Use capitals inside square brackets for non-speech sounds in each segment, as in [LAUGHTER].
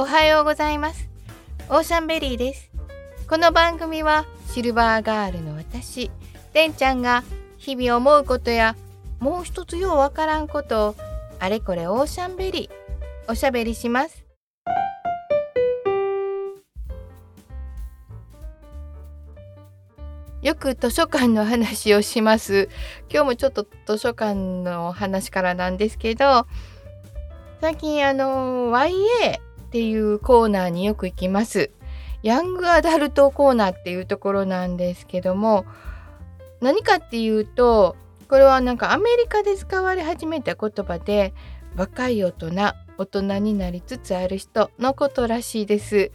おはようございます。オーシャンベリーです。この番組はシルバーガールの私てんちゃんが日々思うことやもう一つようわからんことをあれこれオーシャンベリーおしゃべりします。よく図書館の話をします。今日もちょっと図書館の話からなんですけど最近あの YA っていうコーナーによく行きます。ヤングアダルトコーナーっていうところなんですけども何かっていうとこれはなんかアメリカで使われ始めた言葉で若い大人大人になりつつある人のことらしいです。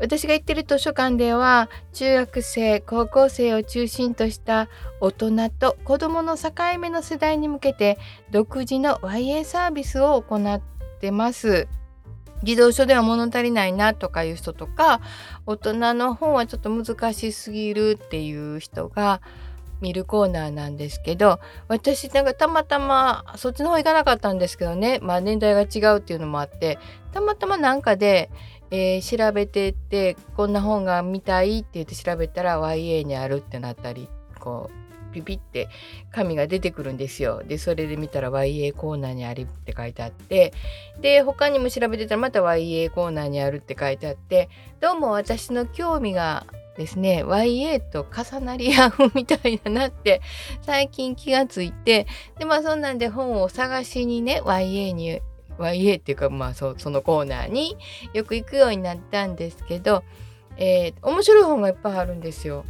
私が行ってる図書館では中学生高校生を中心とした大人と子どもの境目の世代に向けて独自の YA サービスを行ってます。児童書では物足りないなとかいう人とか大人の本はちょっと難しすぎるっていう人が見るコーナーなんですけど私なんかたまたまそっちの方行かなかったんですけどね。まあ年代が違うっていうのもあってたまたまなんかで、えー、調べてってこんな本が見たいって言って調べたら YA にあるってなったりこうピピって紙が出てくるんですよ。でそれで見たら YA コーナーにあるって書いてあってで他にも調べてたらまた YA コーナーにあるって書いてあってどうも私の興味がですね YA と重なり合うみたいだなって最近気がついてでまあそんなんで本を探しにね YA に YA っていうかまあそのコーナーによく行くようになったんですけど、えー、面白い本がいっぱいあるんですよ。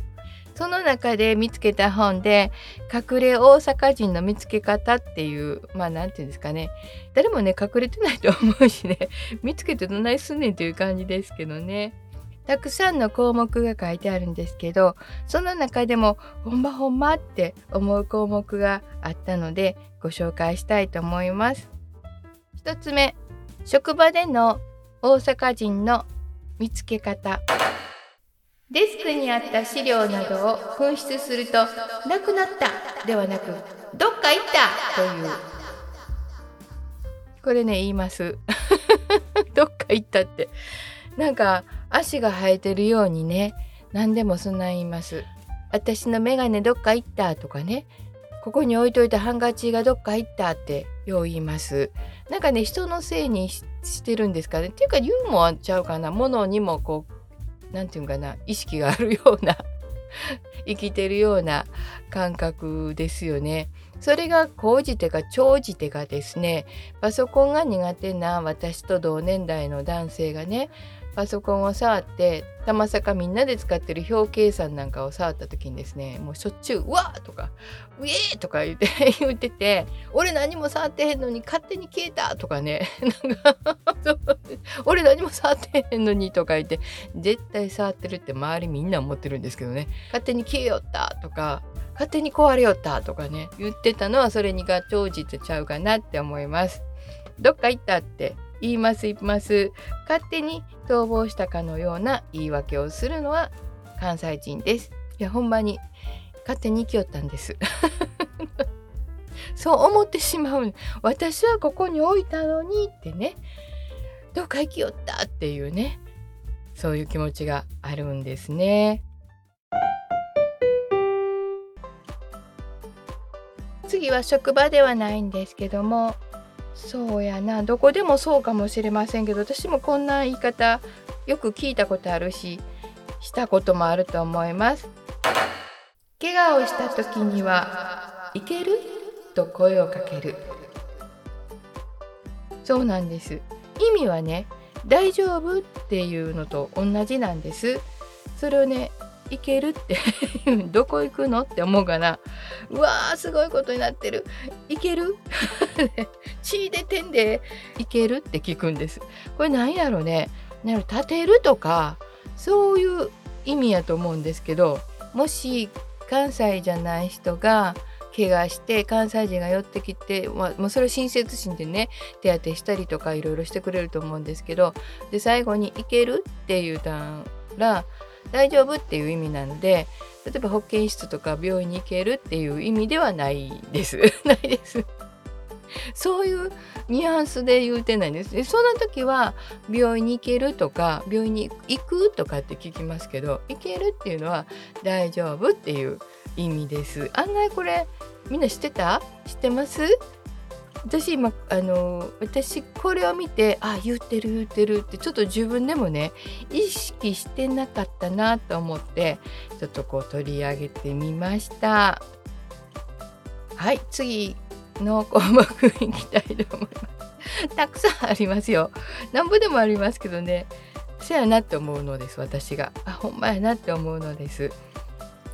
その中で見つけた本で「隠れ大阪人の見つけ方」っていうまあ何て言うんですかね。誰もね隠れてないと思うしね。[LAUGHS] 見つけてどないすんねんという感じですけどね。たくさんの項目が書いてあるんですけどその中でもほんまほんまって思う項目があったのでご紹介したいと思います。1つ目職場での大阪人の見つけ方。デスクにあった資料などを紛失すると「なくなった」ではなく「どっか行った」という。これね言います。[LAUGHS] どっか行ったって。なんか足が生えてるようにね何でもそんな言います。私のメガネどっか行ったとかねここに置いといたハンカチがどっか行ったってよう言います。なんかね人のせいにしてるんですかね。っていうかユーモアちゃうかな。ものにもこう何て言うかな意識があるような [LAUGHS] 生きてるような感覚ですよね。それが高じてか長じてかですねパソコンが苦手な私と同年代の男性がねパソコンを触ってたまさかみんなで使ってる表計算なんかを触った時にですねもうしょっちゅう「うわ!」とか「うえー!」とか言って [LAUGHS] 言ってて「俺何も触ってへんのに勝手に消えた!」とかね [LAUGHS] なんか俺何も触ってへんのにとか言って絶対触ってるって周りみんな思ってるんですけどね勝手に消えよったとか勝手に壊れよったとかね言ってたのはそれにが長じてちゃうかなって思います。どっか行ったって言います言います。勝手に逃亡したかのような言い訳をするのは関西人です。いやほんまに。勝手に生きよったんです。[LAUGHS] そう思ってしまう。私はここに置いたのにってね。どっか生きよったっていうね。そういう気持ちがあるんですね。次は職場ではないんですけども。そうやな。どこでもそうかもしれませんけど私もこんな言い方よく聞いたことあるししたこともあると思います。怪我をした時には「いける?」と声をかける。そうなんです。意味はね「大丈夫?」っていうのと同じなんです。それをねいけるって。[LAUGHS] どこ行くのって思うかな。うわーすごいことになってる。いける？[LAUGHS] 血出てんでいけるって聞くんです。これ何やろね。なる立てるとかそういう意味やと思うんですけどもし関西じゃない人が怪我して関西人が寄ってきて、まあ、もうそれを親切心でね手当てしたりとかいろいろしてくれると思うんですけどで最後に「行ける?」って言うたら大丈夫っていう意味なので例えば保健室とか病院に行けるっていう意味ではないです。[LAUGHS] ないです。そういうニュアンスで言うてないんです。でそんな時は病院に行けるとか病院に行くとかって聞きますけど行けるっていうのは大丈夫っていう意味です。案外これみんな知ってた？知ってます？私今あの私これを見てあ言ってる言ってるってちょっと自分でもね意識してなかったなと思ってちょっとこう取り上げてみました。はい次の項目いきたいと思います。たくさんありますよ。なんぼでもありますけどね。そやなって思うのです私が。あほんまやなって思うのです。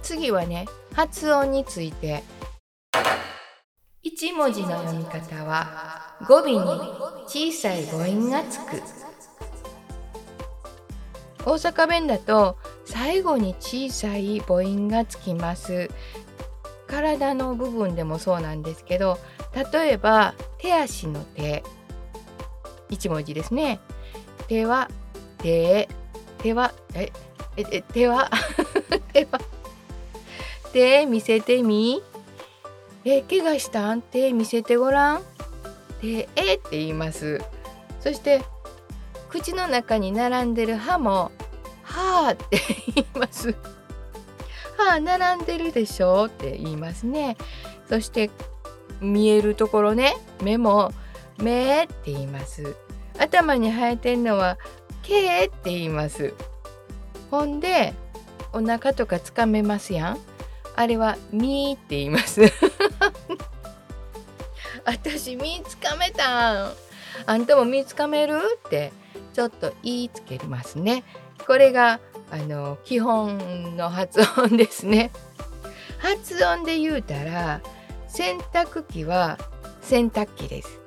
次はね発音について。1文字の読み方は語尾に小さい母音がつく。大阪弁だと最後に小さい母音がつきます。体の部分でもそうなんですけど例えば手足の手。1文字ですね。手は手手はええ手は [LAUGHS] 手は。手見せてみ。え怪我した？ん手見せてごらん。手え？って言います。そして口の中に並んでる歯もはあって言います歯並んでるでしょ？って言いますね。そして見えるところね目も目って言います。頭に生えてんのはけって言います。ほんでお腹とかつかめますやん。あれはみって言います。私みつかめたん。あんたもみつかめる？ってちょっと言いつけますね。これがあの基本の発音ですね。発音で言うたら洗濯機は洗濯機です。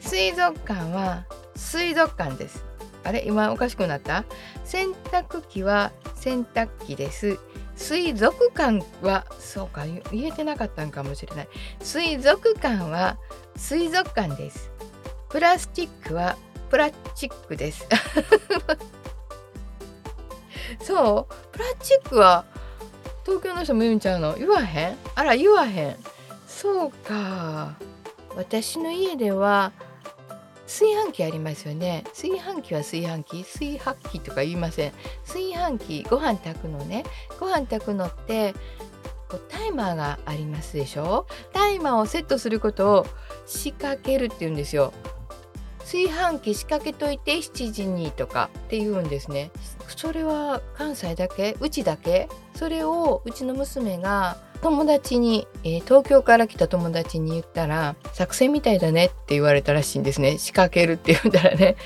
水族館は水族館です。あれ？今おかしくなった？洗濯機は洗濯機です。水族館はそうか言えてなかったんかもしれない。水族館は水族館です。プラスチックはプラスチックです。[LAUGHS] そう？プラスチックは東京の人も言うんちゃうの？言わへん？あら言わへん。そうか。私の家では炊飯器ありますよね。炊飯器は炊飯器？炊飯器とか言いません。炊飯器ご飯炊くのね。ご飯炊くのってタイマーがありますでしょ？タイマーをセットすることを仕掛けるって言うんですよ。炊飯器仕掛けといて7時にとかって言うんですね。それは関西だけ？うちだけ？それをうちの娘が友達に、えー、東京から来た友達に言ったら作戦みたいだねって言われたらしいんですね。仕掛けるって言ったらね。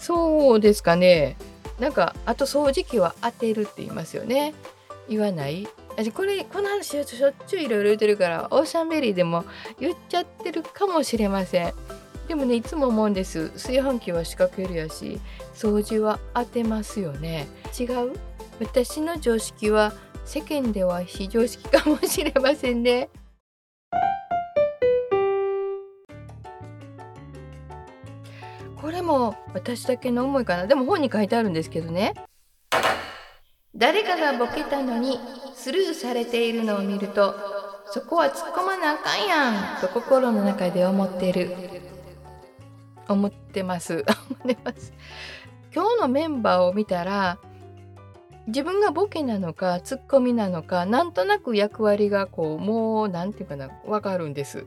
そうですかね。なんかあと掃除機は当てるって言いますよね。言わない？私これこの話しょっちゅういろいろ言ってるからオーシャンベリーでも言っちゃってるかもしれません。でもねいつも思うんです。炊飯器は仕掛けるやし掃除は当てますよね。違う？私の常識は世間では非常識かもしれませんね。これも私だけの思いかな。でも本に書いてあるんですけどね。誰かがボケたのにスルーされているのを見るとそこは突っ込まなあかんやんと心の中で思ってる。思ってます。[LAUGHS] 思ってます。今日のメンバーを見たら自分がボケなのかツッコミなのかなんとなく役割がこうもう何て言うかな分かるんです。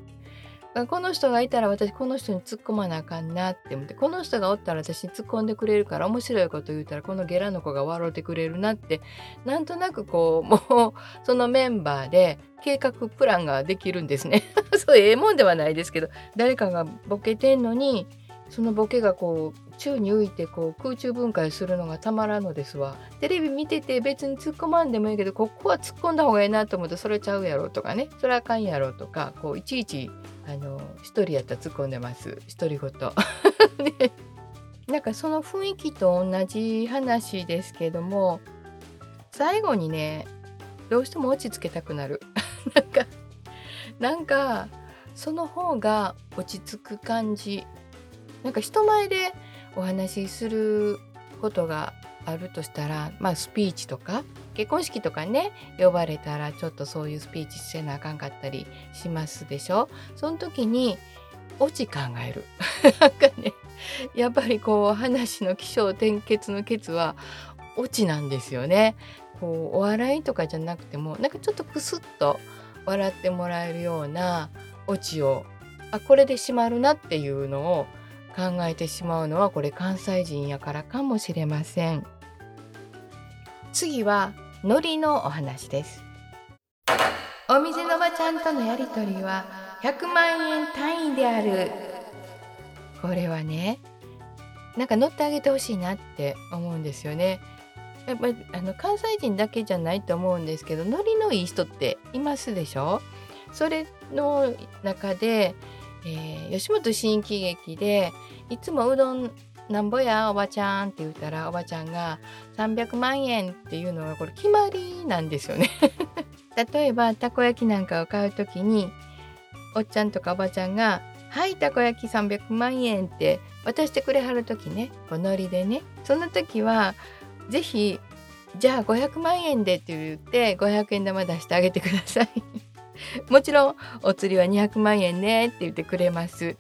この人がいたら私この人に突っ込まなあかんなって思ってこの人がおったら私に突っ込んでくれるから面白いこと言うたらこのゲラの子が笑ってくれるなってなんとなくこう [LAUGHS] もうそのメンバーで計画プランができるんですね。[LAUGHS] そうええもんではないですけど誰かがボケてんのにそのボケがこう宙に浮いてこう空中分解するのがたまらんのですわテレビ見てて別に突っ込まんでもいいけどここは突っ込んだ方がいいなと思ってそれちゃうやろとかねそれあかんやろとかこういちいちあの一人やったら突っ込んでます。独り言ね、なんかその雰囲気と同じ話ですけども最後にねどうしても落ち着けたくなる。[LAUGHS] なんかなんかその方が落ち着く感じ。なんか人前でお話しすることがあるとしたらまあスピーチとか結婚式とかね呼ばれたらちょっとそういうスピーチせなあかんかったりしますでしょ？その時にオチ考える。[LAUGHS] なんかねやっぱりこう話の起承転結の結はオチなんですよね。こうお笑いとかじゃなくてもなんかちょっとクスッと笑ってもらえるようなオチをあこれで閉まるなっていうのを考えてしまうのはこれ関西人やからかもしれません。次は海苔のお話です。お店のおばちゃんとのやりとりは100万円単位である。これはねなんか乗ってあげてほしいなって思うんですよね。やっぱりあの関西人だけじゃないと思うんですけどノリのいい人っていますでしょ？それの中で、えー、吉本新喜劇でいつもうどんなんぼやおばちゃんって言ったらおばちゃんが300万円っていうのはこれ決まりなんですよね。[LAUGHS] 例えばたこ焼きなんかを買う時におっちゃんとかおばちゃんが「はいたこ焼き300万円」って渡してくれはる時ねおノリでね。その時は是非じゃあ500万円でって言って500円玉出してあげてください。[LAUGHS] もちろんお釣りは200万円ねって言ってくれます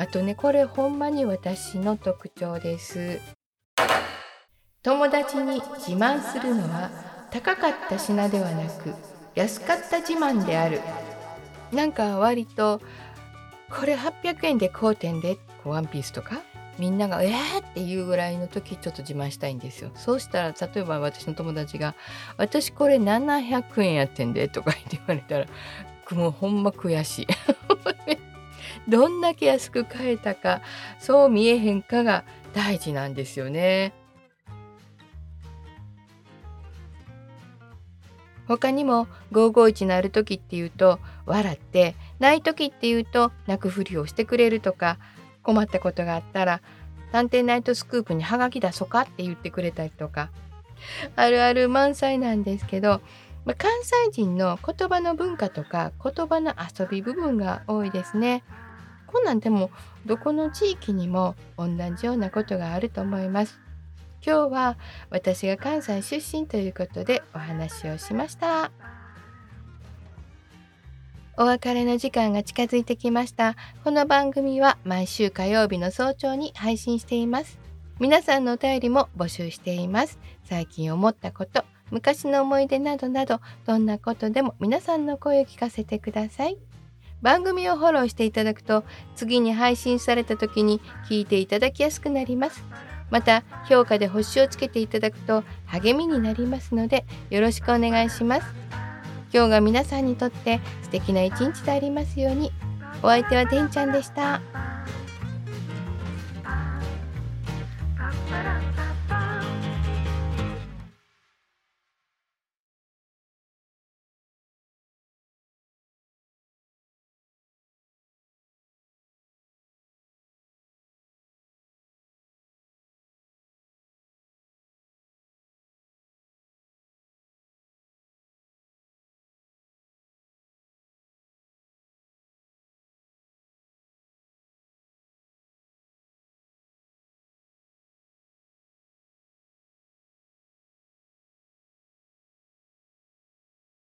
あとねこれほんまに私の特徴です友達に自慢するのは高かった品ではなく安かった自慢であるなんか割とこれ800円で買うてんでワンピースとかみんなが「えー!」っていうぐらいの時ちょっと自慢したいんですよ。そうしたら例えば私の友達が「私これ700円やってんで」とか言って言われたらもうほんま悔しい。[LAUGHS] どんだけ安く買えたかそう見えへんかが大事なんですよね。他にも551のある時っていうと笑ってない時っていうと泣くふりをしてくれるとか困ったことがあったら探偵ナイトスクープにハガキ出そかって言ってくれたりとかあるある満載なんですけど、まあ、関西人の言葉の文化とか言葉の遊び部分が多いですね。こんなんでもどこの地域にも同じようなことがあると思います。今日は私が関西出身ということでお話をしました。お別れの時間が近づいてきました。この番組は毎週火曜日の早朝に配信しています。皆さんのお便りも募集しています。最近思ったこと、昔の思い出などなど、どんなことでも皆さんの声を聞かせてください。番組をフォローしていただくと、次に配信された時に聞いていただきやすくなります。また、評価で星をつけていただくと励みになりますので、よろしくお願いします。今日が皆さんにとって素敵な一日でありますようにお相手はてんちゃんでした。